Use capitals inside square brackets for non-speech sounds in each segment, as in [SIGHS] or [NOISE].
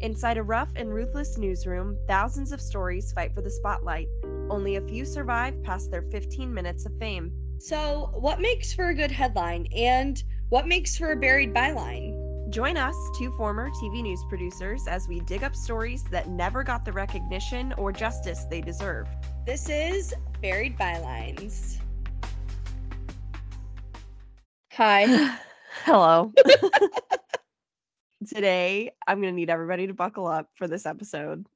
Inside a rough and ruthless newsroom, thousands of stories fight for the spotlight. Only a few survive past their 15 minutes of fame. So, what makes for a good headline and what makes for a buried byline? Join us, two former TV news producers, as we dig up stories that never got the recognition or justice they deserve. This is Buried Bylines. Hi. [LAUGHS] Hello. [LAUGHS] Today, I'm going to need everybody to buckle up for this episode.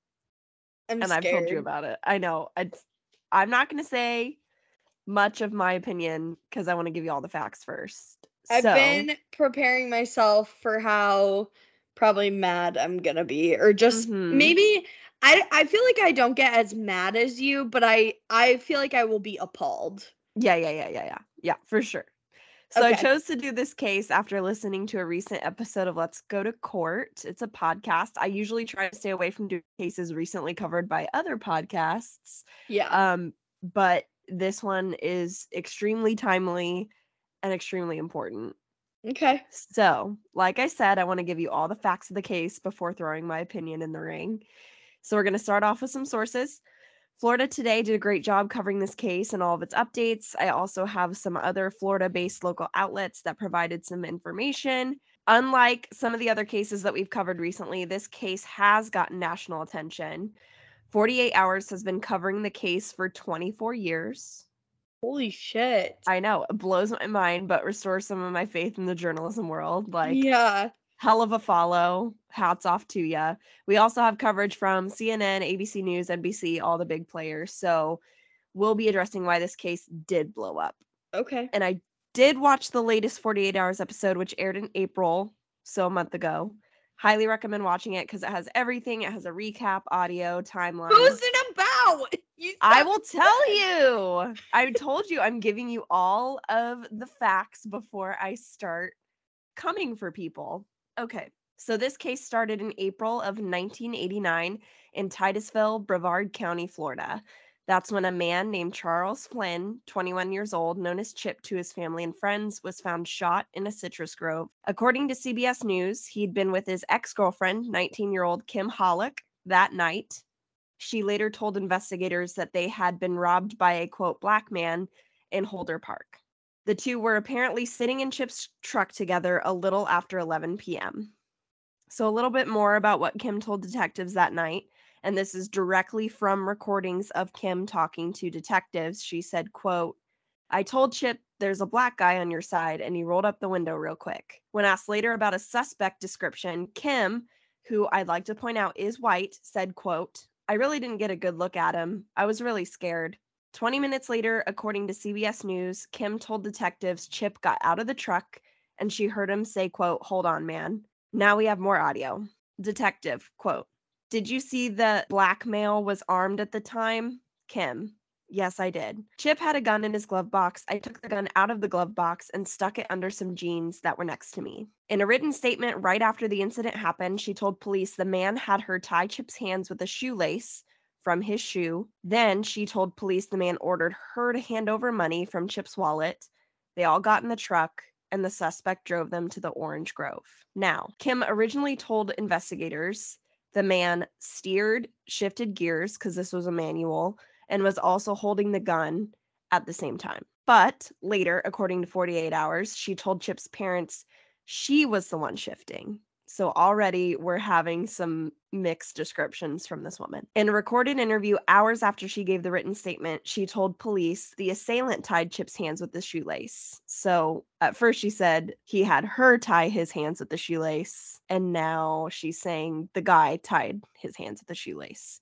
I'm and scared. I've told you about it. I know. It's, I'm not going to say much of my opinion because I want to give you all the facts first. I've So- been preparing myself for how probably mad I'm gonna be, or just Mhm. maybe I I feel like I don't get as mad as you, but I I feel like I will be appalled. Yeah, yeah, yeah, yeah, yeah. Yeah, for sure. So I chose to do this case after listening to a recent episode of Let's Go to Court. It's a podcast. I usually try to stay away from doing cases recently covered by other podcasts. Yeah. Um, but this one is extremely timely and extremely important. okay. So, like I said, I want to give you all the facts of the case before throwing my opinion in the ring. So, we're going to start off with some sources. Florida Today did a great job covering this case and all of its updates. I also have some other Florida based local outlets that provided some information. Unlike some of the other cases that we've covered recently, this case has gotten national attention. 48 Hours has been covering the case for 24 years. Holy shit. I know it blows my mind, but restores some of my faith in the journalism world. Like, yeah. Hell of a follow. Hats off to ya. We also have coverage from CNN, ABC News, NBC, all the big players. So we'll be addressing why this case did blow up. Okay. And I did watch the latest 48 Hours episode, which aired in April, so a month ago. Highly recommend watching it because it has everything. It has a recap, audio, timeline. Who's it about? [LAUGHS] You I will tell you. I told you I'm giving you all of the facts before I start coming for people. Okay. So this case started in April of 1989 in Titusville, Brevard County, Florida. That's when a man named Charles Flynn, 21 years old, known as Chip to his family and friends, was found shot in a citrus grove. According to CBS News, he'd been with his ex girlfriend, 19 year old Kim Hallock, that night. She later told investigators that they had been robbed by a quote, black man in Holder Park. The two were apparently sitting in Chip's truck together a little after 11 p.m. So, a little bit more about what Kim told detectives that night. And this is directly from recordings of Kim talking to detectives. She said, quote, I told Chip there's a black guy on your side, and he rolled up the window real quick. When asked later about a suspect description, Kim, who I'd like to point out is white, said, quote, I really didn't get a good look at him. I was really scared. 20 minutes later, according to CBS News, Kim told detectives Chip got out of the truck and she heard him say, quote, hold on, man. Now we have more audio. Detective, quote, did you see the black male was armed at the time? Kim, yes, I did. Chip had a gun in his glove box. I took the gun out of the glove box and stuck it under some jeans that were next to me. In a written statement right after the incident happened, she told police the man had her tie Chip's hands with a shoelace from his shoe. Then she told police the man ordered her to hand over money from Chip's wallet. They all got in the truck and the suspect drove them to the Orange Grove. Now, Kim originally told investigators the man steered, shifted gears because this was a manual, and was also holding the gun at the same time. But later, according to 48 Hours, she told Chip's parents she was the one shifting. So already we're having some mixed descriptions from this woman. In a recorded interview hours after she gave the written statement, she told police the assailant tied Chip's hands with the shoelace. So at first she said he had her tie his hands with the shoelace, and now she's saying the guy tied his hands with the shoelace.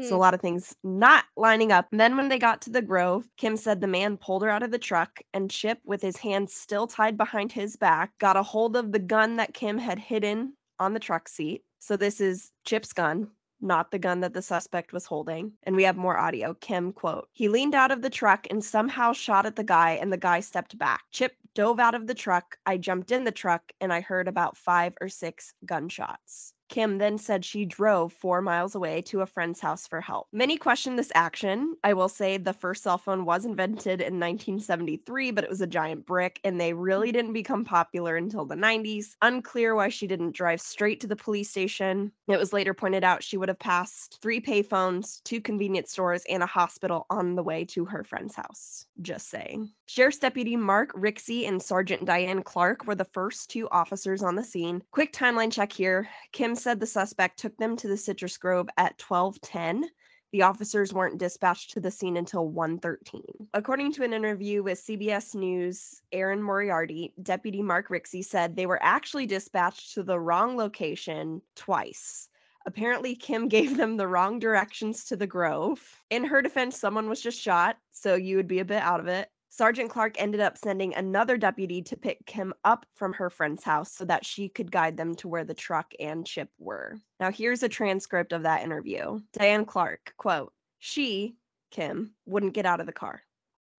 So a Hmm. lot of things not lining up. And then when they got to the grove, Kim said the man pulled her out of the truck and Chip, with his hands still tied behind his back, got a hold of the gun that Kim had hidden on the truck seat. So this is Chip's gun, not the gun that the suspect was holding. And we have more audio. Kim quote, he leaned out of the truck and somehow shot at the guy and the guy stepped back. Chip dove out of the truck. I jumped in the truck and I heard about five or six gunshots. Kim then said she drove four miles away to a friend's house for help. Many questioned this action. I will say the first cell phone was invented in 1973, but it was a giant brick, and they really didn't become popular until the 90s. Unclear why she didn't drive straight to the police station. It was later pointed out she would have passed three payphones, two convenience stores, and a hospital on the way to her friend's house. Just saying. Sheriff's Deputy Mark Rixey and Sergeant Diane Clark were the first two officers on the scene. Quick timeline check here. Kim said the suspect took them to the citrus grove at 1210. The officers weren't dispatched to the scene until 1:13. According to an interview with CBS News, Erin Moriarty, Deputy Mark Rixey said they were actually dispatched to the wrong location twice. Apparently, Kim [LAUGHS] gave them the wrong directions to the grove. In her defense, someone was just shot, so you would be a bit out of it. Sergeant Clark ended up sending another deputy to pick Kim up from her friend's house so that she could guide them to where the truck and Chip were. Now, here's a transcript of that interview. Diane Clark, quote, She, Kim, wouldn't get out of the car.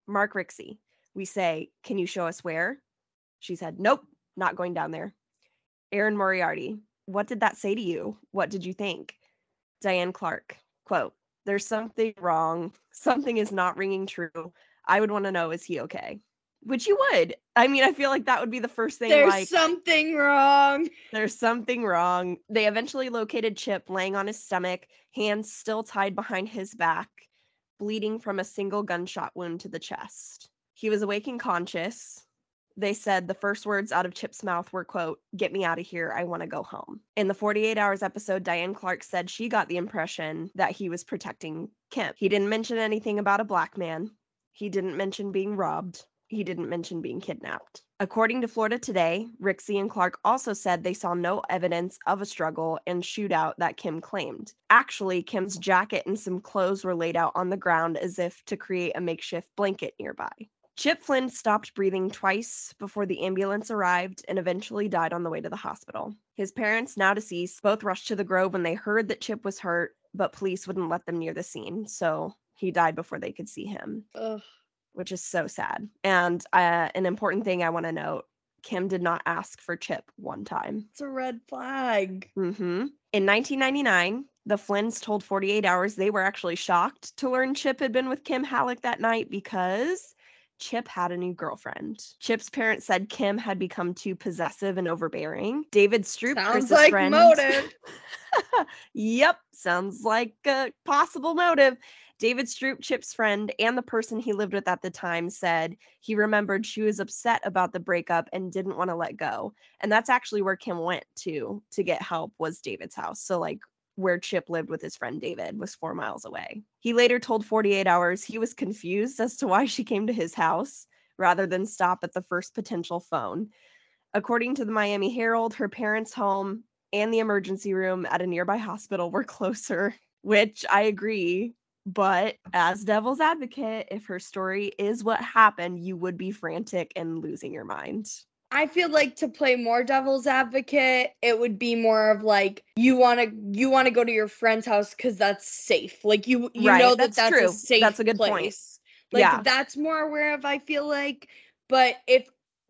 Mark Rixey, we say, Can you show us where? She said, Nope, not going down there. Erin Moriarty, what did that say to you? What did you think? Diane Clark, quote, There's something wrong. Something is not ringing true. I would want to know is he okay? Which you would. I mean, I feel like that would be the first thing. There's like, something wrong. There's something wrong. They eventually located Chip laying on his stomach, hands still tied behind his back, bleeding from a single gunshot wound to the chest. He was awake and conscious. They said the first words out of Chip's mouth were, quote, get me out of here. I want to go home. In the 48 hours episode, Diane Clark said she got the impression that he was protecting Kim. He didn't mention anything about a black man. He didn't mention being robbed. He didn't mention being kidnapped. According to Florida Today, Rixey and Clark also said they saw no evidence of a struggle and shootout that Kim claimed. Actually, Kim's jacket and some clothes were laid out on the ground as if to create a makeshift blanket nearby. Chip Flynn stopped breathing twice before the ambulance arrived and eventually died on the way to the hospital. His parents, now deceased, both rushed to the grove when they heard that Chip was hurt, but police wouldn't let them near the scene. So he died before they could see him, Ugh. which is so sad. And uh, an important thing I want to note Kim did not ask for Chip one time. It's a red flag. hmm In 1999, the Flynns told 48 Hours they were actually shocked to learn Chip had been with Kim Hallock that night because Chip had a new girlfriend. Chip's parents said Kim had become too possessive and overbearing. David Stroop, Sounds Chris's like friend, motive. [LAUGHS] yep, sounds like a possible motive. David Stroop, Chip's friend, and the person he lived with at the time said he remembered she was upset about the breakup and didn't want to let go. And that's actually where Kim went to to get help was David's house. So like where Chip lived with his friend David was 4 miles away. He later told 48 Hours he was confused as to why she came to his house rather than stop at the first potential phone. According to the Miami Herald, her parents' home and the emergency room at a nearby hospital were [LAUGHS] closer, which I agree. But as devil's advocate, if her story is what happened, you would be frantic and losing your mind. I feel like to play more devil's advocate, it would be more of like you want to you want to go to your friend's house because that's safe. Like you you Right, know that that's that's true. a safe That's a good place. point. Like Yeah. that's more aware of. I feel like, but if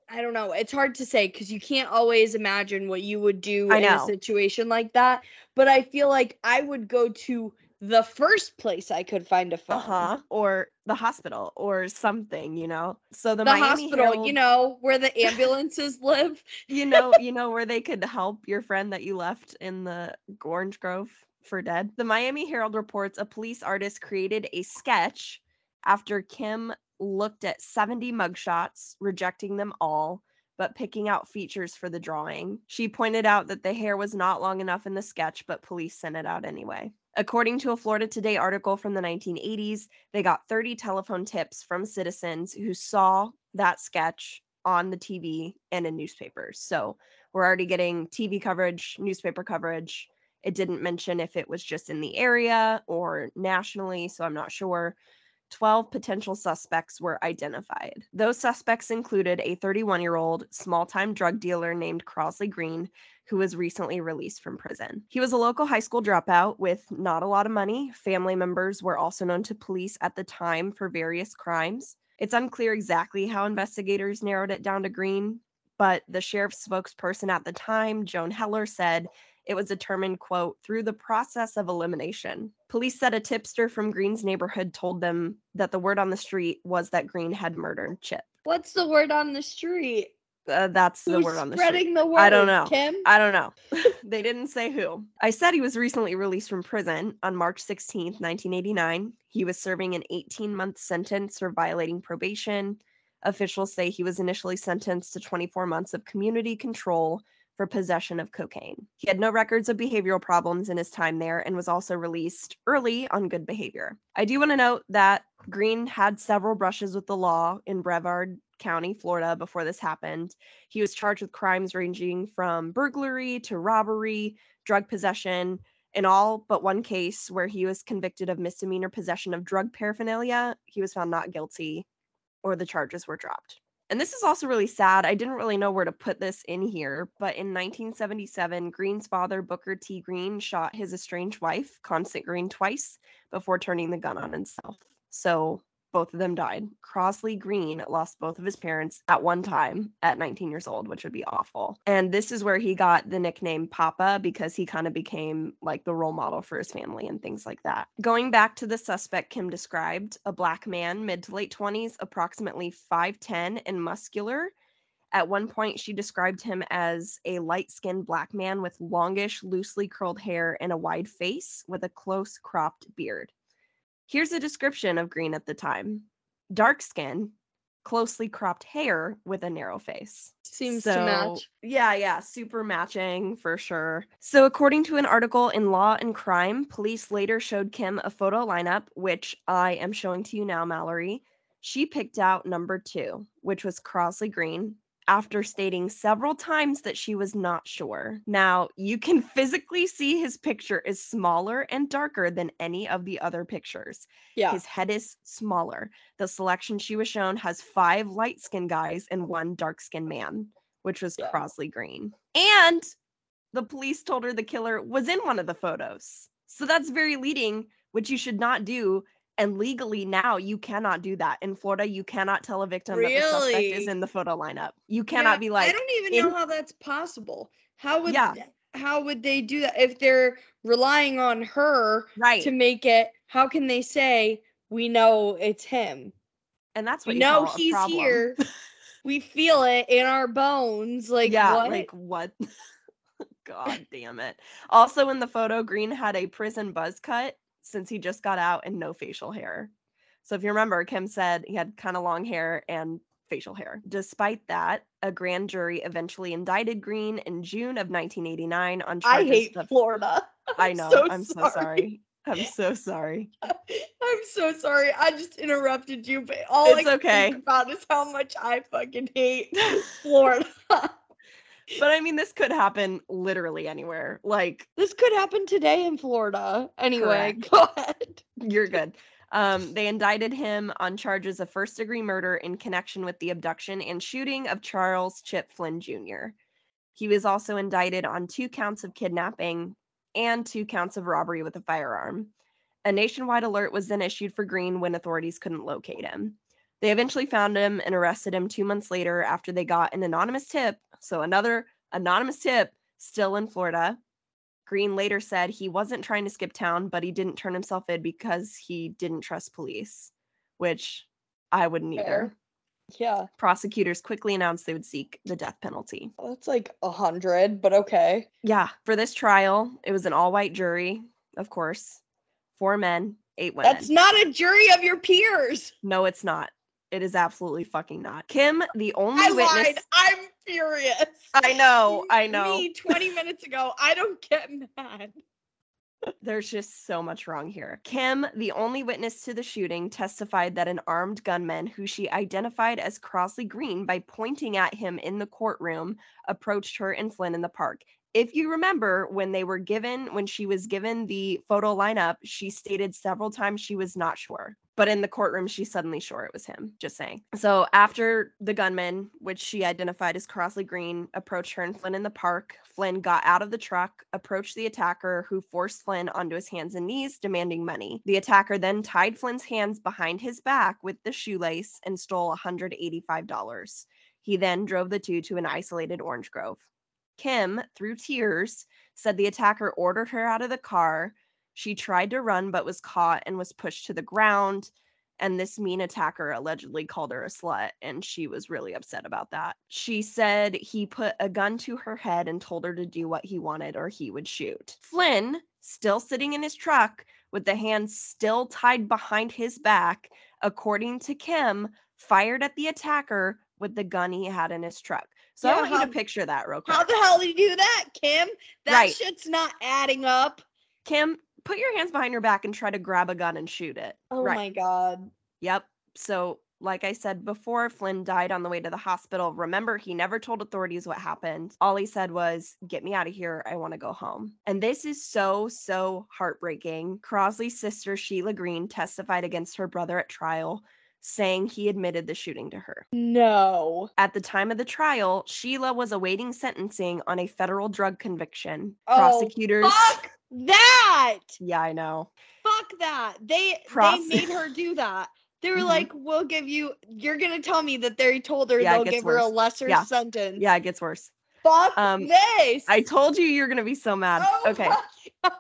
I don't know, it's hard to say because you can't always imagine what you would do in a situation like that. But I feel like I would go to the first place I could find a phone. Uh huh. Or the hospital or something, you know? So the, The hospital, Herald- you know, where the ambulances [LAUGHS] live. you know, you know where they could help your friend that you left in the Orange Grove for dead. The Miami Herald reports a police artist created a sketch after Kim looked at 70 mugshots, rejecting them all, but picking out features for the drawing. She pointed out that the hair was not long enough in the sketch, but police sent it out anyway. According to a Florida Today article from the 1980s, they got 30 telephone tips from citizens who saw that sketch on the TV and in newspapers. So we're already getting TV coverage, newspaper coverage. It didn't mention if it was just in the area or nationally, so I'm not sure. 12 potential suspects were identified. Those suspects included a 31 year old small time drug dealer named Crosley Green, who was recently released from prison. He was a local high school dropout with not a lot of money. Family members were also known to police at the time for various crimes. It's unclear exactly how investigators narrowed it down to Green, but the sheriff's spokesperson at the time, Joan Heller, said it was determined, quote, through the process of elimination. Police said a tipster from Green's neighborhood told them that the word on the street was that Green had murdered Chip. What's the word on the street? Uh, that's the word on the spreading street. the word? I don't know. Kim? I don't know. [LAUGHS] they didn't say who. I said he was recently released from prison on March 16th, 1989. He was serving an 18 month sentence for violating probation. Officials say he was initially sentenced to 24 months of community control for possession of cocaine. He had no records of behavioral problems in his time there and was also released early on good behavior. I do want to note that Green had several brushes with the law in Brevard County, Florida, before this happened. He was charged with crimes ranging from burglary to robbery, drug possession, in all but one case where he was convicted of misdemeanor possession of drug paraphernalia. He was found not guilty or the charges were dropped. And this is also really sad. I didn't really know where to put this in here, but in 1977, Green's father, Booker T. Green, shot his estranged wife, Constant Green, twice before turning the gun on himself. So both of them died. Crosley Green lost both of his parents at one time at 19 years old, which would be awful. And this is where he got the nickname Papa because he kind of became like the role model for his family and things like that. Going back to the suspect Kim described, a black man, mid to late 20s, approximately 5'10 and muscular. At one point, she described him as a light skinned black man with longish, loosely curled hair and a wide face with a close cropped beard. Here's a description of Green at the time dark skin, closely cropped hair with a narrow face. Seems to match. Yeah, yeah, super matching for sure. So, according to an article in Law and Crime, police later showed Kim a photo lineup, which I am showing to you now, Mallory. She picked out number two, which was Crosley Green, after stating several times that she was not sure. Now, you can physically see his picture is smaller and darker than any of the other pictures. Yeah. His head is smaller. The selection she was shown has five light skinned guys and one dark skinned man, which was Yeah. Crosley Green. And the police told her the killer was in one of the photos. So that's very leading, which you should not do. And legally now you cannot do that. In Florida, you cannot tell a victim that the suspect is in the photo lineup. You cannot Yeah, be like, I don't even in- know how that's possible. How would Yeah. how would they do that if they're relying on her right. to make it? How can they say we know it's him? and that's what We you know he's here. [LAUGHS] we feel it in our bones. Like yeah, what? like what? [LAUGHS] God damn it. Also in the photo, Green had a prison buzz cut since he just got out and no facial hair. So if you remember, Kim said he had kind of long hair and facial hair. Despite that, a grand jury eventually indicted Green in June of 1989 on charges. I hate of Florida. [LAUGHS] I know. so I'm so sorry. I'm [LAUGHS] so sorry. I'm so sorry. I just interrupted you, but all It's I can okay. think about is how much I fucking hate [LAUGHS] Florida. But I mean, this could happen literally anywhere. Like, this could happen today in Florida. Anyway, Correct. go ahead. [LAUGHS] You're good. Um, they indicted him on charges of first degree murder in connection with the abduction and shooting of Charles Chip Flynn Jr. He was also indicted on two counts of kidnapping and two counts of robbery with a firearm. A nationwide alert was then issued for Green when authorities couldn't locate him. They eventually found him and arrested him two months later after they got an anonymous tip. So, another anonymous tip still in Florida Green later said he wasn't trying to skip town, but he didn't turn himself in because he didn't trust police, which I wouldn't either. Yeah, Prosecutors quickly announced they would seek the death penalty. that's like a hundred, but okay. Yeah, for this trial, it was an all white jury, of course, four men, eight women. That's not a jury of your peers. no, it's not. It is absolutely fucking not. Kim, the only I witness. lied. I'm furious. I know, I know. Me 20 minutes ago. I don't get mad. There's just so much wrong here. Kim, the only witness to the shooting, testified that an armed gunman who she identified as Crosley Green by pointing at him in the courtroom approached her and Flynn in the park. If you remember, when they were given, when she was given the photo lineup, she stated several times she was not sure. But in the courtroom, she's suddenly sure it was him. Just saying. So after the gunman, which she identified as Crosley Green, approached her and Flynn in the park, Flynn got out of the truck, approached the attacker, who forced Flynn onto his hands and knees, demanding money. The attacker then tied Flynn's hands behind his back with the shoelace and stole $185. He then drove the two to an isolated orange grove. Kim, through tears, said the attacker ordered her out of the car. She tried to run but was caught and was pushed to the ground. And this mean attacker allegedly called her a slut, and she was really upset about that. She said he put a gun to her head and told her to do what he wanted or he would shoot. Flynn, still sitting in his truck with the hands still tied behind his back, according to Kim, fired at the attacker with the gun he had in his truck. So I Yeah, want you to picture that real quick. How the hell do you do that, Kim? That Right. shit's not adding up. Kim, put your hands behind your back and try to grab a gun and shoot it. Oh Right. my god. Yep. So, like I said before, Flynn died on the way to the hospital. Remember, he never told authorities what happened. All he said was, Get me out of here. I want to go home. And this is so, so heartbreaking. Crosley's sister, Sheila Green, testified against her brother at trial, saying he admitted the shooting to her. No. At the time of the trial, Sheila was awaiting sentencing on a federal drug conviction. Oh, Prosecutors. Fuck that. Yeah, I know. Fuck that. They Pros- they made her do that. They were Mhm. like, "We'll give you. You're gonna tell me that they told her Yeah, they'll give her a lesser Yeah. sentence." Yeah, it gets worse. Fuck Um, this. I told you you're to be so mad. Oh okay. [LAUGHS]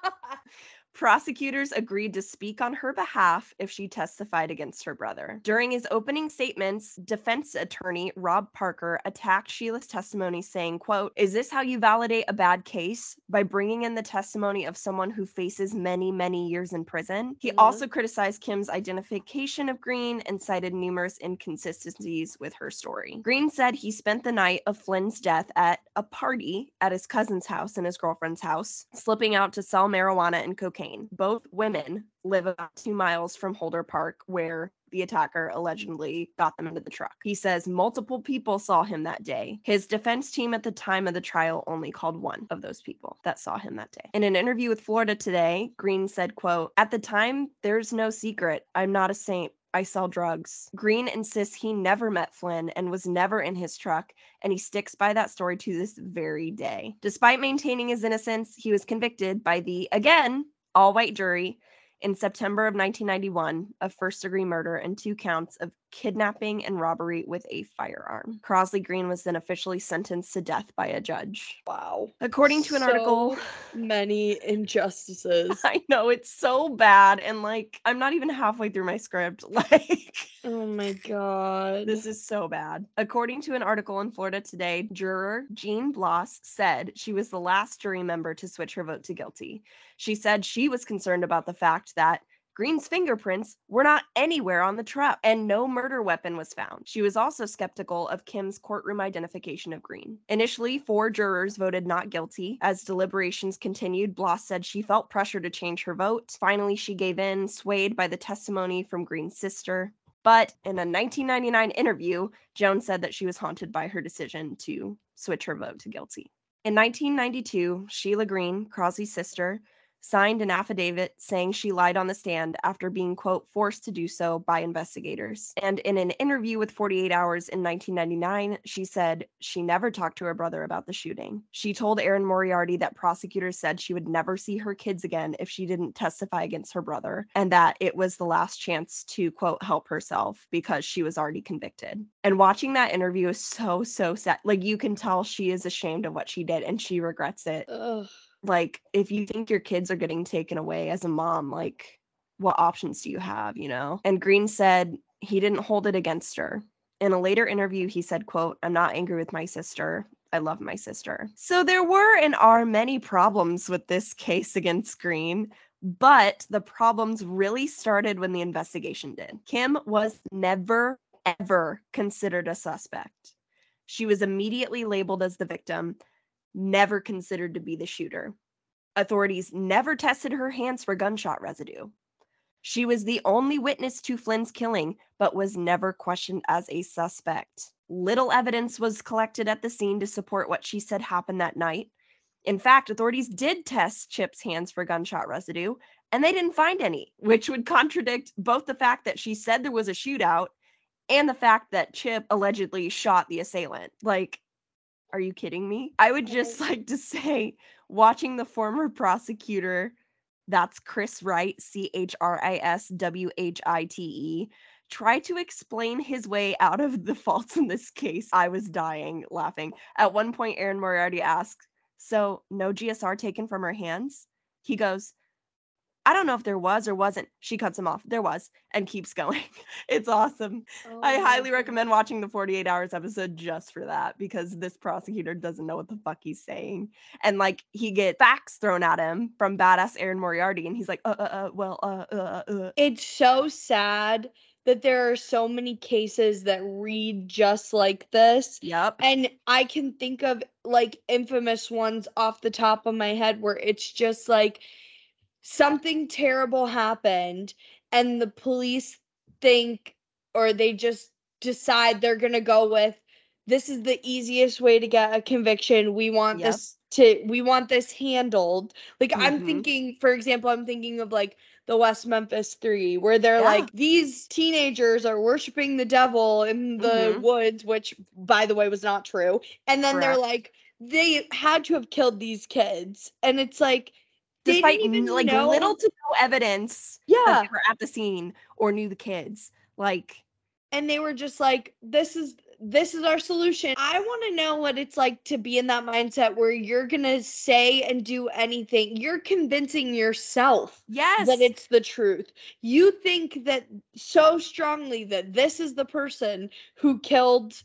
Prosecutors agreed to speak on her behalf if she testified against her brother. During his opening statements, defense attorney Rob Parker attacked Sheila's testimony saying, quote, "Is this how you validate a bad case by bringing in the testimony of someone who faces many, many years in prison?" He Mhm. also criticized Kim's identification of Green and cited numerous inconsistencies with her story. Green said he spent the night of Flynn's death at a party at his cousin's house and his girlfriend's house, slipping out to sell marijuana and cocaine. Both women live about two miles from Holder Park, where the attacker allegedly got them into the truck. He says multiple people saw him that day. His defense team at the time of the trial only called one of those people that saw him that day. In an interview with Florida Today, Green said, quote, "At the time, there's no secret. I'm not a saint. I sell drugs. Green insists he never met Flynn and was never in his truck, and he sticks by that story to this very day. Despite maintaining his innocence, he was convicted by the, again, all white jury in September of 1991 of first degree murder and two counts of kidnapping and robbery with a firearm. Crosley Green was then officially sentenced to death by a judge. Wow. According to an article, Many injustices. [LAUGHS] I know it's so bad and like I'm not even halfway through my script [LAUGHS] like oh my god. This is so bad. According to an article in Florida Today, juror Jean Bloss said she was the last jury member to switch her vote to guilty. She said she was concerned about the fact that Green's fingerprints were not anywhere on the truck and no murder weapon was found. She was also skeptical of Kim's courtroom identification of Green. Initially, four jurors voted not guilty. As deliberations continued, Bloss said she felt pressure to change her vote. Finally, she gave in, swayed by the testimony from Green's sister. But in a 1999 interview, Jones said that she was haunted by her decision to switch her vote to guilty. In 1992, Sheila Green, Crosley's sister, signed an affidavit saying she lied on the stand after being, quote, forced to do so by investigators. And in an interview with 48 Hours in 1999, she said she never talked to her brother about the shooting. She told Erin Moriarty that prosecutors said she would never see her kids again if she didn't testify against her brother, and that it was the last chance to, quote, help herself because she was already convicted. And watching that interview is so, so sad. Like, you can tell she is ashamed of what she did and she regrets it Ugh. Like if you think your kids are getting taken away as a mom like what options do you have you know? And green said he didn't hold it against her. In a later interview he said quote i'm not angry with my sister. I love my sister. So there were and are many problems with this case against green but the problems really started when the investigation did. Kim was never ever considered a suspect. She was immediately labeled as the victim never considered to be the shooter. Authorities never tested her hands for gunshot residue. She was the only witness to Flynn's killing, but was never questioned as a suspect. Little evidence was collected at the scene to support what she said happened that night. In fact, authorities did test Chip's hands for gunshot residue, and they didn't find any, which would contradict both the fact that she said there was a shootout and the fact that Chip allegedly shot the assailant. Like, are you kidding me? I would just [LAUGHS] like to say, watching the former prosecutor, that's Chris White, C H R I S W H I T E, try to explain his way out of the [LAUGHS] faults in this case. I was dying laughing. At one point, Erin Moriarty asks, So, no GSR taken from her hands? He goes, I don't know if there was or wasn't. She cuts him off. There was and keeps going. [LAUGHS] It's awesome. Oh I highly recommend watching the 48 hours episode just for that because this prosecutor doesn't know what the fuck he's saying. And like he get facts thrown at him from badass Erin Moriarty and he's like, uh, uh, uh well, uh, uh, uh. It's so sad that there are so many cases that read just like this. Yep. And I can think of like infamous ones off the top of my head where it's just like something terrible happened and the police think or they just decide they're going to go with this is the easiest way to get a conviction. We want Yep. this to we want this handled. Like I'm Mhm. thinking for example, I'm thinking of like the West Memphis 3 where they're Yeah. like these teenagers are worshiping the devil in the Mhm. woods which by the way was not true. And then they're like they had to have killed these kids and it's like Despite like know. little to no evidence yeah. they were at the scene or knew the kids. Like, and they were just like this is this is our solution i want to know what it's like to be in that mindset where you're gonna say and do anything you're convincing yourself yes. that it's the truth you think that so strongly that this is the person who killed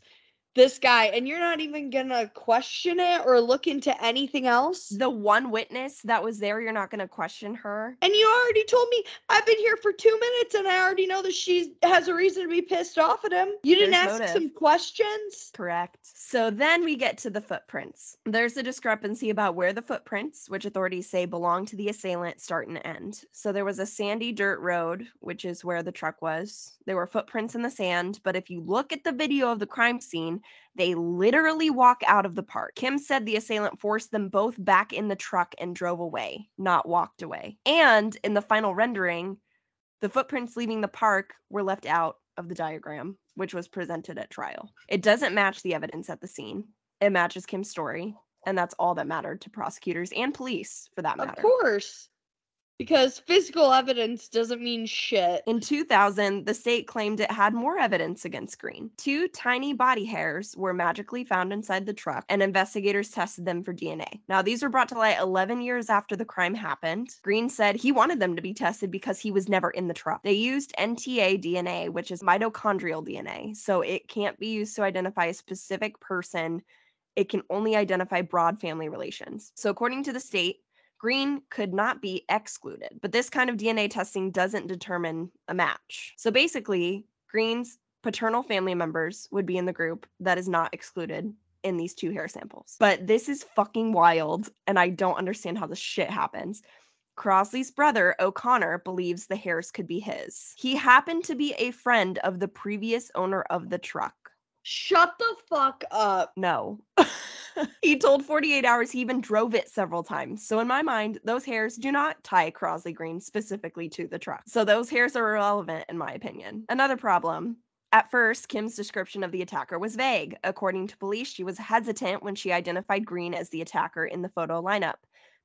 this guy and you're not even gonna question it or look into anything else the one witness that was there, you're not to question her. and you already told me I've been here for two minutes and I already know that she has a reason to be pissed off at him. You didn't There's ask motive. some questions? Correct. So then we get to the footprints. There's a discrepancy about where the footprints, which authorities say belong to the assailant, start and end. So there was a sandy dirt road, which is where the truck was. There were footprints in the sand, but if you look at the video of the crime scene, they literally walk out of the park. Kim said the assailant forced them both back in the truck and drove away, not walked away. And in the final rendering, the footprints leaving the park were left out of the diagram, which was presented at trial. It doesn't match the evidence at the scene. It matches Kim's story, and that's all that mattered to prosecutors and police for that matter. Of course. Because physical evidence doesn't mean shit. In 2000, the state claimed it had more evidence against Green. Two tiny body hairs were magically found inside the truck, and investigators tested them for DNA. Now, these were brought to light 11 years after the crime happened. Green said he wanted them to be tested because he was never in the truck. They used NTA DNA, which is mitochondrial DNA, so it can't be used to identify a specific person. It can only identify broad family relations. So, according to the state, Green could not be excluded, but this kind of DNA testing doesn't determine a match. So basically, Green's paternal family members would be in the group that is not excluded in these two hair samples. But this is fucking wild, and I don't understand how this shit happens. Crosley's brother, O'Connor, believes the hairs could be his. He happened to be a friend of the previous owner of the truck. Shut the fuck up. No. [LAUGHS] [LAUGHS] he told 48 Hours he even drove it several times. So, in my mind, those hairs do not tie Crosley Green specifically to the truck. So, those hairs are irrelevant, in my opinion. Another problem. At first, Kim's description of the attacker was vague. According to police, she was hesitant when she identified Green as the attacker in the photo lineup.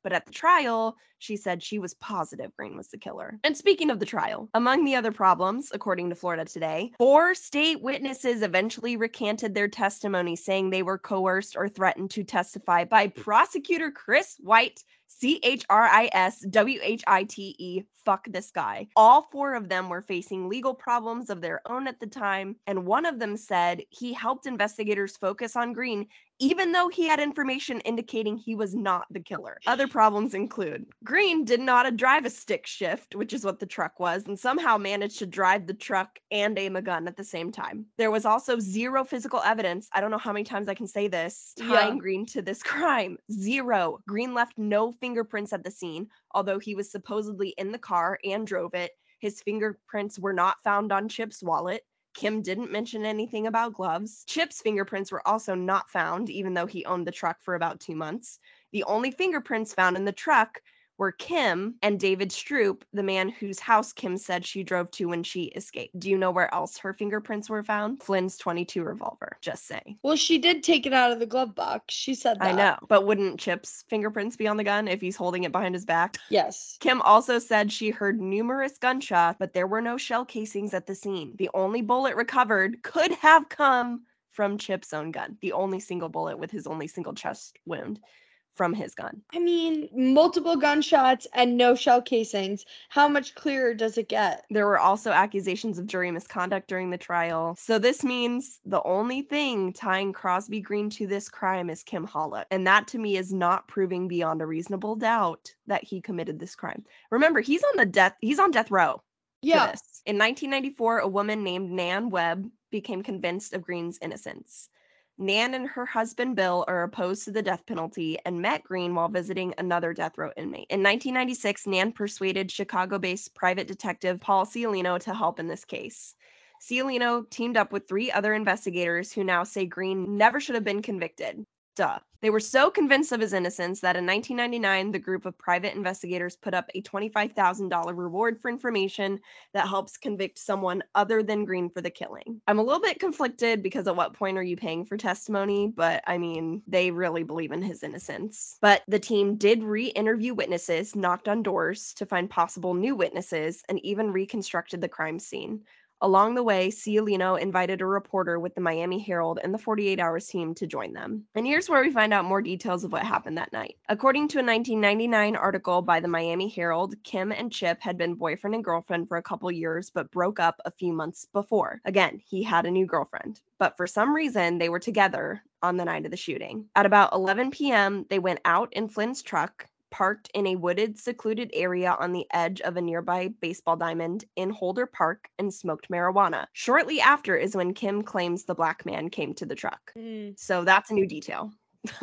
But at the trial, she said she was positive Green was the killer. And speaking of the trial, among the other problems, according to Florida Today, four state witnesses eventually recanted their testimony, saying they were coerced or threatened to testify by prosecutor Chris White. C H R I S W H I T E. Fuck this guy. All four of them were facing legal problems of their own at the time, and one of them said he helped investigators focus on Green even though he had information indicating he was not the killer. Other problems include Green did not drive a stick shift, which is what the truck was, and somehow managed to drive the truck and aim a gun at the same time. There was also zero physical evidence. I don't know how many times I can say this, tying Yeah. Green to this [LAUGHS] crime. Zero. Green left no fingerprints at the scene, although he was supposedly in the car and drove it. His fingerprints were not found on Chip's wallet. Kim didn't mention anything about gloves. Chip's fingerprints were also not found, even though he owned the truck for about two months. The only fingerprints found in the truck were Kim and David Stroop, the man whose house Kim said she drove to when she escaped. Do you know where else her fingerprints were found? Flynn's 22 revolver. Just saying. Well, she did take it out of the glove box. She said that. I know, but wouldn't Chip's fingerprints be on the gun if he's holding it behind his back? Yes. Kim also said she heard numerous gunshots, but there were no shell casings at the scene. The only bullet recovered could have come from Chip's own gun, the only single bullet with his only single chest wound from his gun. I mean, multiple gunshots and no shell casings. How much clearer does it get? There were also accusations of jury misconduct during the trial. So this means the only thing tying Crosby Green to this crime is Kim Hallock. And that to me is not proving beyond a reasonable doubt that he committed this crime. Remember, he's on the death he's on death row. Yeah. In 1994, a woman named Nan Webb became convinced of Green's innocence. Nan and her husband Bill are opposed to the death penalty and met Green while visiting another death row inmate. In 1996, Nan persuaded Chicago based private detective Paul Ciolino to help in this case. Ciolino teamed up with three other investigators who now say Green never should have been convicted. Duh. They were so convinced of his innocence that in 1999, the group of private investigators put up a $25,000 reward for information that helps convict someone other than Green for the killing. I'm a little bit conflicted because at what point are you paying for testimony? But I mean, they really believe in his innocence. But the team did re interview witnesses, knocked on doors to find possible new witnesses, and even reconstructed the crime scene. Along the way, Ciolino invited a reporter with the Miami Herald and the 48 Hours team to join them. And here's where we find out more details of what happened that night. According to a 1999 article by the Miami Herald, Kim and Chip had been boyfriend and girlfriend for a couple years but broke up a few months before. Again, he had a new girlfriend, but for some reason they were together on the night of the shooting. At about 11 p.m., they went out in Flynn's truck parked in a wooded, secluded area on the edge of a nearby baseball diamond in Holder Park and smoked marijuana. Shortly after is when Kim claims the black man came to the truck. Mm, So that's a new detail. [LAUGHS]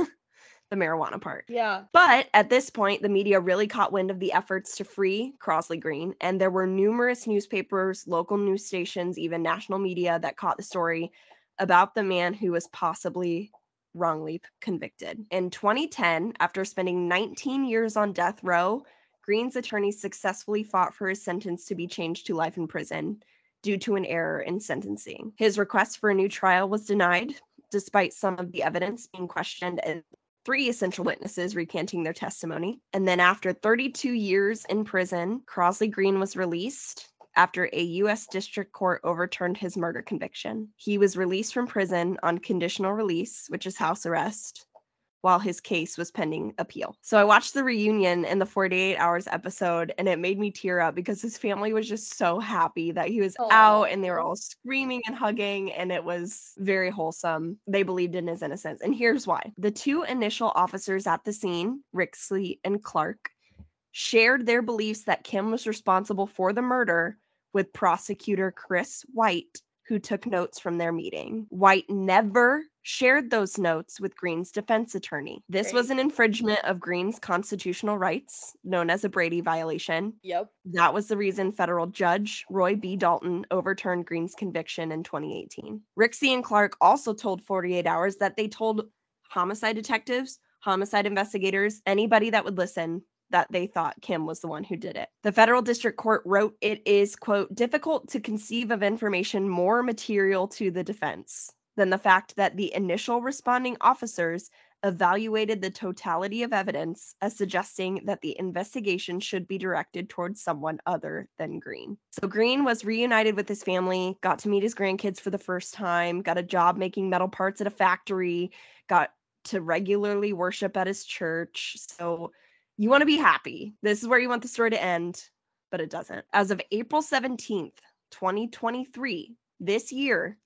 the marijuana part. yeah. But at this point, the media really caught wind of the efforts to free Crosley Green, and there were numerous newspapers, local news stations, even national media that caught the story about the man who was possibly wrongly convicted. In 2010, after spending 19 years on death row, Green's attorney successfully fought for his sentence to be changed to life in prison due to an error in sentencing. His request for a new trial was denied, despite some of the evidence being questioned and three essential witnesses recanting their testimony. And then, after 32 years in prison, Crosley Green was released after a U.S. District Court overturned his murder conviction. He was released from prison on conditional release, which is house arrest, while his case was pending appeal. So I watched the reunion in the 48 Hours episode, and it made me tear up because his family was just so happy that he was out and they were all screaming and hugging, and it was very wholesome. They believed in his innocence. And here's why the two initial officers at the scene, Rixey and Clark, shared their beliefs that Kim was responsible for the murder with prosecutor Chris White, who took notes from their meeting. White never shared those notes with Green's defense attorney. This was an infringement of Green's constitutional rights, known as a Brady violation. Yep. That was the reason federal judge Roy B. Dalton overturned Green's conviction in 2018. Rixey and Clark also told 48 Hours that they told homicide detectives, homicide investigators, anybody that would listen, that they thought Kim was the one who did it. The federal district court wrote it is, quote, difficult to conceive of information more material to the defense than the fact that the initial responding officers evaluated the totality of evidence as suggesting that the investigation should be directed towards someone other than Green. So Green was reunited with his family, got to meet his grandkids for the first time, got a job making metal parts at a factory, got to regularly worship at his church. So you want to be happy. This is where you want the story to end, but it doesn't. As of April 17th, 2023, this year,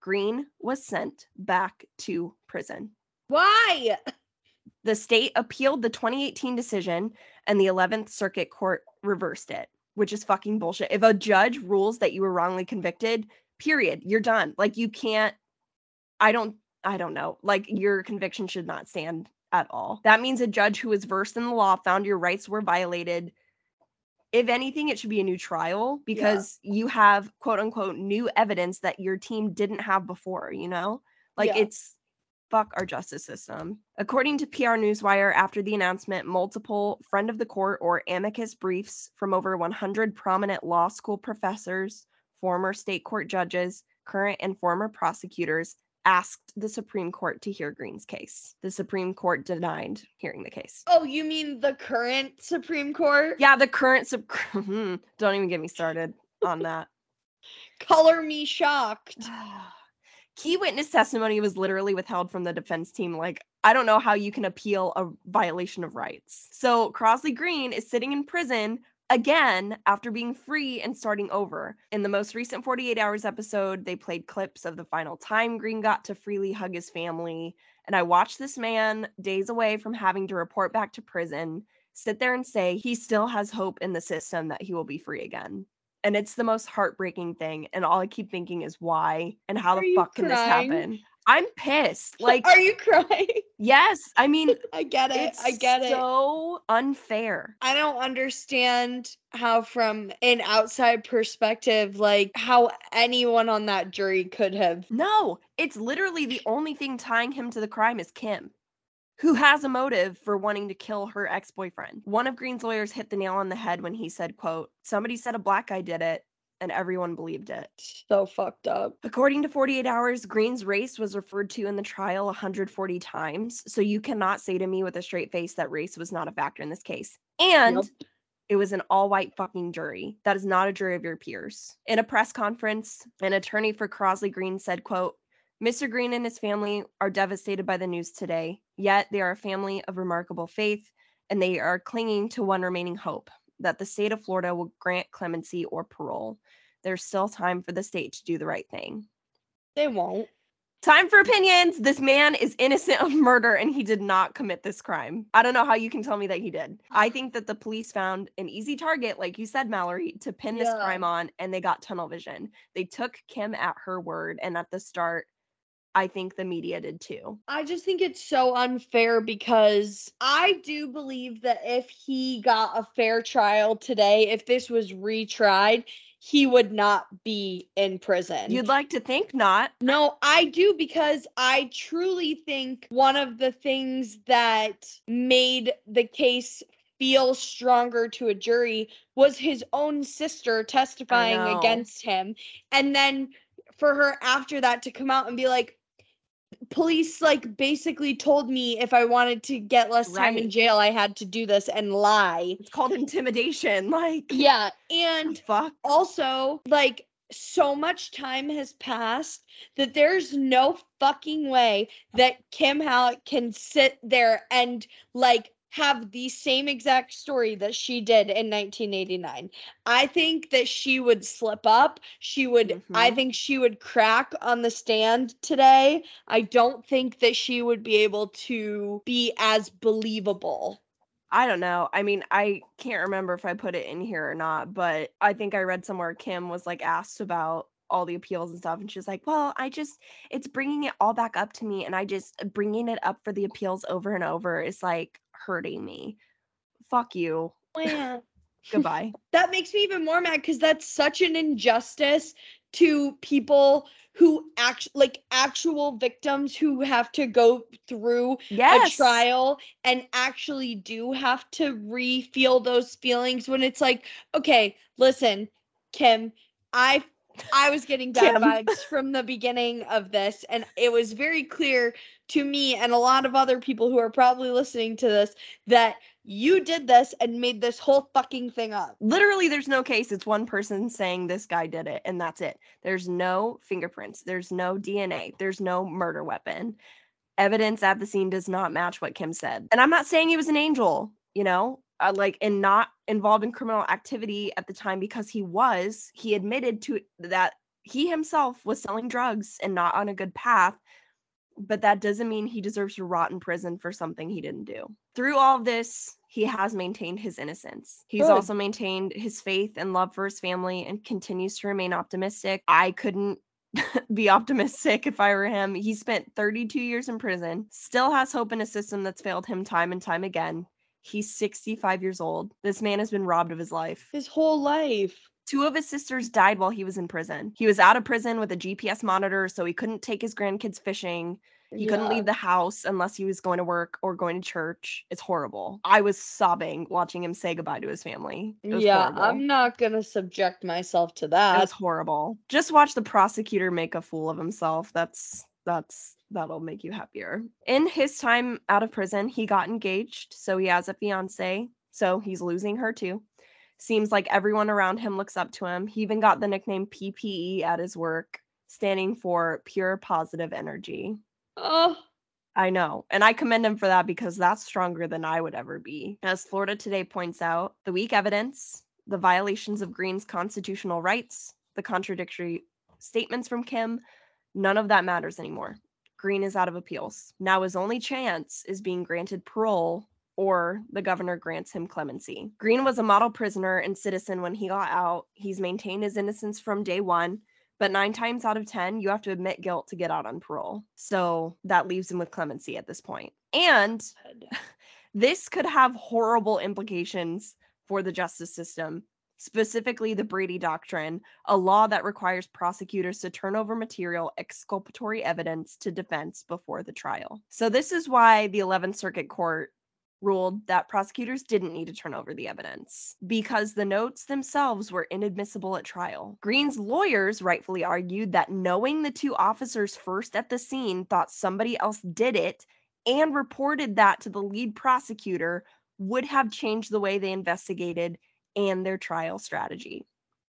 Green was sent back to prison. Why? The state appealed the 2018 decision and the 11th Circuit Court reversed it, which is fucking bullshit. If a judge rules that you were wrongly convicted, period, you're done. Like you can't I don't I don't know. Like your conviction should not stand at all. That means a judge who is versed in the law found your rights were violated. If anything, it should be a new trial because you have quote unquote new evidence that your team didn't have before, you know? Like Yeah. it's fuck our justice system. According to PR Newswire, after the announcement, multiple friend of the court or amicus briefs from over 100 prominent law school professors, former state court judges, current and former prosecutors asked the Supreme Court to hear Green's case. The Supreme Court denied hearing the case. Oh, you mean the current Supreme Court? Yeah, the current Sup- [LAUGHS] hmm, Don't even get me started on that. [LAUGHS] Color me shocked. [SIGHS] Key witness testimony was literally withheld from the defense team. Like, I don't know how you can appeal a violation of rights. So, Crosley Green is sitting in prison again after being free and starting over. In the most recent 48 Hours episode, they played clips of the final time Green got to freely hug his family. And I watched this man, days away from having to report back to prison, sit there and say he still has hope in the system that he will be free again and it's the most heartbreaking thing and all i keep thinking is why and how Are the fuck can this happen i'm pissed [LAUGHS] like are you crying? yes i mean [LAUGHS] I get it. I get it. so unfair I don't understand how, from an outside perspective, like how anyone on that jury could have. no it's literally the only thing tying him to the crime is kim who has a motive for wanting to kill her ex-boyfriend one of green's lawyers hit the nail on the head when he said quote somebody said a black guy did it and everyone believed it So fucked up. According to 48 Hours, Green's race was referred to in the trial 140 times. So you cannot say to me with a straight face that race was not a factor in this case. And Nope. it was an all white fucking jury. That is not a jury of your peers. In a press conference, an attorney for Crosley Green said, quote, Mr. Green and his family are devastated by the news today, yet they are a family of remarkable faith and they are clinging to one remaining hope that the state of Florida will grant clemency or parole. There's still time for the state to do the right thing. They won't. Time for opinions. This man is innocent of murder and he did not commit this crime. I don't know how you can tell me that he did. I think that the police found an easy target, like you said, Mallory, to pin this crime on and they got tunnel vision. They took Kim at her word. And at the start, I think the media did too. I just think it's so unfair because I do believe that if he got a fair trial today, if this was retried, he would not be in prison. You'd like to think not. No, I do because I truly think one of the things that made the case feel stronger to a jury was his own sister testifying against him. And then for her after that to come out and be like, police like basically told me if I wanted to get less time in jail, I had to do this and lie. It's called intimidation. [LAUGHS] Like, Yeah. And fuck. also like so much time has passed that there's no fucking way that Kim Hallock can sit there and like have the same exact story that she did in 1989. I think that she would slip up. She would I Mhm. think she would crack on the stand today. I don't think that she would be able to be as believable. I don't know. I mean, I can't remember if I put it in here or not, but I think I read somewhere Kim was like asked about all the appeals and stuff, and she's like, "Well, I just it's bringing it all back up to me, and I just bringing it up for the appeals over and over is like hurting me. Fuck you. Yeah. [LAUGHS] Goodbye." [LAUGHS] that makes me even more mad because that's such an injustice to people who act like actual victims who have to go through yes. a trial and actually do have to re-feel those feelings when it's like okay listen kim i i was getting bad Kim. [LAUGHS] vibes from the beginning of this and it was very clear to me and a lot of other people who are probably listening to this that you did this and made this whole fucking thing up Literally, there's no case. It's one person saying this guy did it, and that's it. There's no fingerprints. There's no DNA. There's no murder weapon. Evidence at the scene does not match what Kim said. And I'm not saying he was an angel, you know, uh, like, and not involved in criminal activity at the time because he was. He admitted to that he himself was selling drugs and not on a good path. But that doesn't mean he deserves to rot in prison for something he didn't do. Through all this, he has maintained his innocence. He's Good. also maintained his faith and love for his family and continues to remain optimistic. I couldn't [LAUGHS] be optimistic if I were him. He spent 32 years in prison, still has hope in a system that's failed him time and time again. He's 65 years old. This man has been robbed of his life. his whole life Two of his sisters died while he was in prison. He was out of prison with a GPS monitor, so he couldn't take his grandkids fishing. He couldn't leave the house unless he was going to work or going to church. It's horrible. I was sobbing watching him say goodbye to his family. Yeah, horrible. I'm not gonna subject myself to that. was horrible. Just watch the prosecutor make a fool of himself. That's that's that'll make you happier. In his time out of prison, he got engaged, so he has a fiance. So he's losing her too. Seems like everyone around him looks up to him. He even got the nickname PPE at his work, standing for pure positive energy. Oh, I know. And I commend him for that because that's stronger than I would ever be. As Florida Today points out, the weak evidence, the violations of Green's constitutional rights, the contradictory statements from Kim, none of that matters anymore. Green is out of appeals. Now his only chance is being granted parole or the governor grants him clemency. Green was a model prisoner and citizen when he got out. He's maintained his innocence from day one but nine times out of 10, you have to admit guilt to get out on parole. So that leaves him with clemency at this point. And [LAUGHS] this could have horrible implications for the justice system, specifically the Brady Doctrine, a law that requires prosecutors to turn over material exculpatory evidence to defense before the trial. So, this is why the 11th Circuit Court ruled that prosecutors didn't need to turn over the evidence because the notes themselves were inadmissible at trial. Green's lawyers rightfully argued that knowing the two officers first at the scene thought somebody else did it and reported that to the lead prosecutor would have changed the way they investigated and their trial strategy.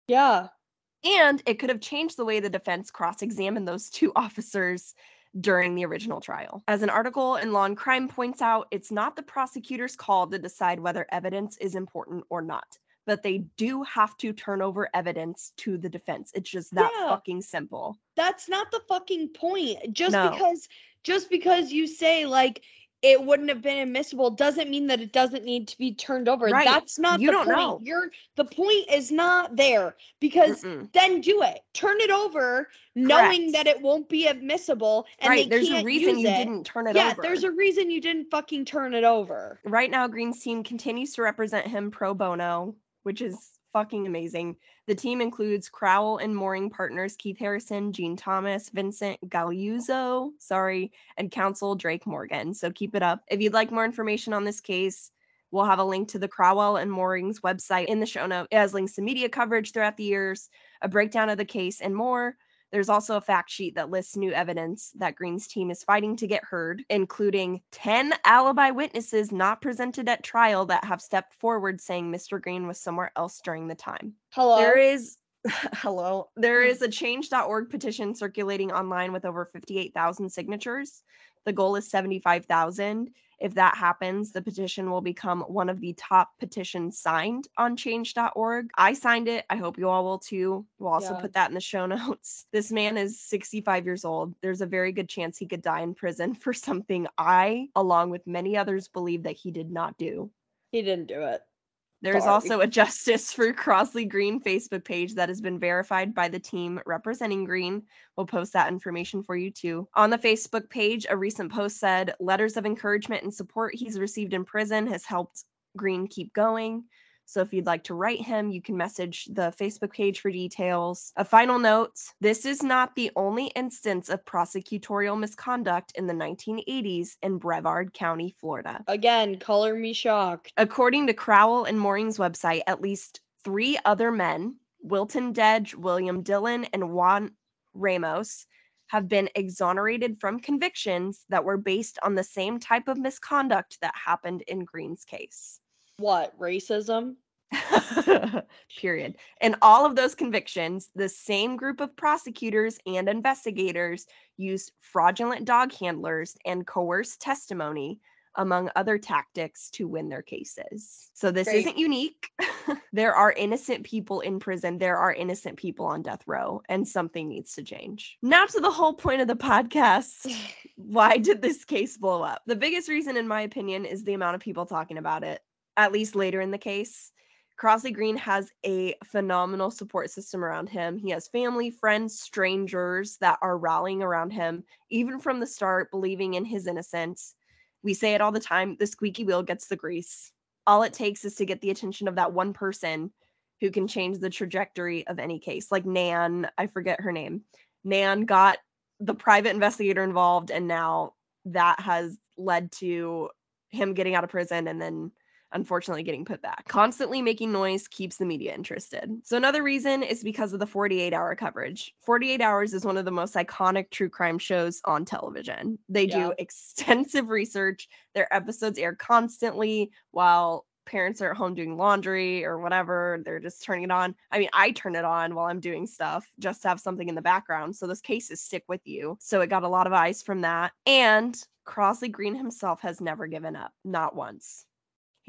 yeah. And it could have changed the way the defense cross examined those two [LAUGHS] officers during the original trial. As an article in Law and Crime points out, it's not the prosecutor's call to decide whether evidence is important or not, but they do have to turn over evidence to the defense. It's just that Yeah. fucking simple. That's not the fucking point. Just No. because just because you say like it wouldn't have been admissible doesn't mean that it doesn't need to be turned over. Right. That's not You the don't point. know. You're the point is not there because Mm-mm. then do it. Turn it over knowing Correct. that it won't be admissible and right. There's a reason you it. didn't turn it yeah, over. Yeah, there's a reason you didn't fucking turn it over. right now green's team continues to represent him pro bono which is fucking amazing. The team includes crowell and moring partners keith harrison jeane thomas vincent galluzzo sorry and counsel drake morgan. So keep it up. If you'd like more information on this case we'll have a link to the crowell and morings website in the show note. It has links to media coverage throughout the years a breakdown of the case and more there's also a fact sheet that lists new evidence that Green's team is fighting to get heard, including 10 alibi witnesses not presented at trial that have stepped forward saying Mr. Green was somewhere else during the time. Hello. There is [LAUGHS] hello. There is a change.org petition circulating online with over 58,000 signatures. The goal is 75,000. If that happens, the petition will become one of the top petitions signed on change.org. I signed it. I hope you all will too. We'll also Yeah. put that in the show [LAUGHS] notes. This man is 65 years old. There's a very good chance he could die in prison for something I, along with many others, believe that he did not do. he didn't do it. There's also a [LAUGHS] Justice for Crosley Green Facebook page that has been verified by the team representing Green. We'll post that information for you too. On the Facebook page, a recent post said letters of encouragement and support he's received in prison has helped Green keep going. So if you'd like to write him, you can message the Facebook page for details. A final note this is not the only instance of prosecutorial misconduct in the 1980s in Brevard County, Florida. Again, color me shocked. According to Crowell and Moring's website, at least three other men, Wilton Dedge, William Dillon, and Juan Ramos, have been exonerated from convictions that were based on the same type of misconduct that happened in Green's case. What, racism? [LAUGHS] Period. In all of those convictions, the same group of prosecutors and investigators used fraudulent dog handlers and coerced testimony, among other tactics, to win their cases. So this Great. isn't unique. [LAUGHS] there are innocent people in prison, there are innocent people on death row, and something needs to change. Now to the whole point of the podcast [SIGHS] why did this case blow up? The biggest reason, in my opinion, is the amount of people talking about it, at least later in the case. Crosley Green has a phenomenal support system around him. He has family, friends, strangers that are rallying around him, even from the start, believing in his innocence. We say it all the time the squeaky wheel gets the grease. All it takes is to get the attention of that one person who can change the trajectory of any case. Like Nan, I forget her name. Nan got the private investigator involved, and now that has led to him getting out of prison and then unfortunately getting put back. Constantly making noise keeps the media interested. So, another reason is because of the 48 hour coverage. 48 Hours is one of the most iconic true crime shows on television. They Yeah. do extensive research, their episodes air constantly while parents are at home doing laundry or whatever. They're just turning it on. I mean, I turn it on while I'm doing stuff just to have something in the background. So, those cases stick with you. So, it got a lot of eyes from that. And Crosley Green himself has never given up, not once.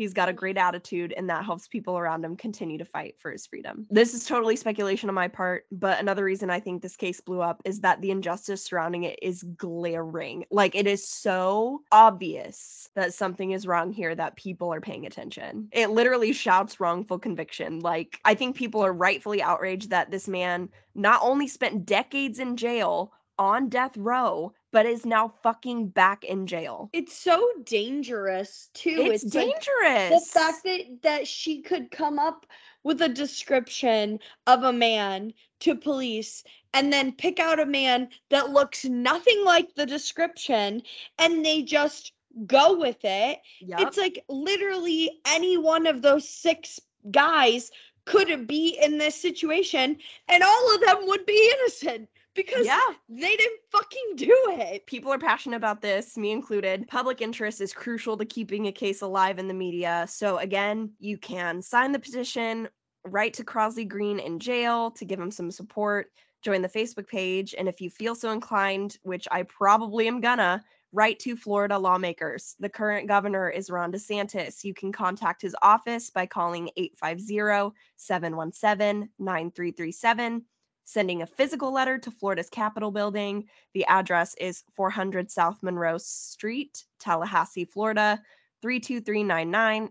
He's got a great attitude, and that helps people around him continue to fight for his freedom. This is totally speculation on my part, but another reason I think this case blew up is that the injustice surrounding it is glaring. Like, it is so obvious that something is wrong here that people are paying attention. It literally shouts wrongful conviction. Like, I think people are rightfully outraged that this man not only spent decades in jail on death row, but is now fucking back in jail. It's so dangerous too. It's, like, dangerous. the fact that that she could come up with a description of a man to police and then pick out a man that looks nothing like the description and they just go with it Yup. it's like literally any one of those six guys could be in this situation and all of them would be innocent because yeah. they didn't fucking do it People are passionate about this, me included. Public interest is crucial to keeping a case alive in the media. So, again, you can sign the petition, write to Crosley Green in jail to give him some support, join the Facebook page. And if you feel so inclined, which I probably am gonna, write to Florida lawmakers. The current governor is Ron DeSantis. You can contact his office by calling 850 717 9337 sending a physical letter to Florida's Capitol building. The address is 400 South Monroe Street, Tallahassee, Florida, 32399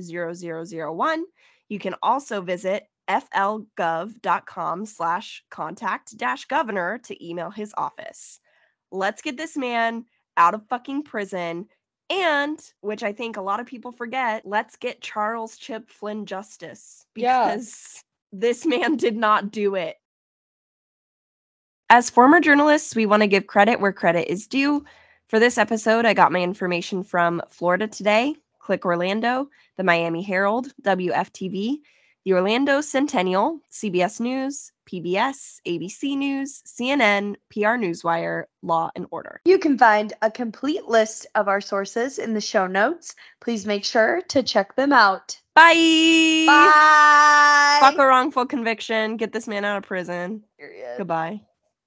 0001. You can also visit flgov.com slash contact dash governor to email his office. Let's get this man out of fucking prison. And, which I think a lot of people forget, let's get Charles Chip Flynn justice Yeah. because this man did not do it. As former journalists, we want to give credit where credit is due. For this episode, I got my information from Florida Today, Click Orlando, the Miami Herald, WFTV, the Orlando Sentinel, CBS News, PBS, ABC News, CNN, PR Newswire, Law and Order. You can find a complete list of our sources in the show notes. Please make sure to check them out. Bye. Bye. Fuck a wrongful conviction. Get this man out of prison. Period. Goodbye.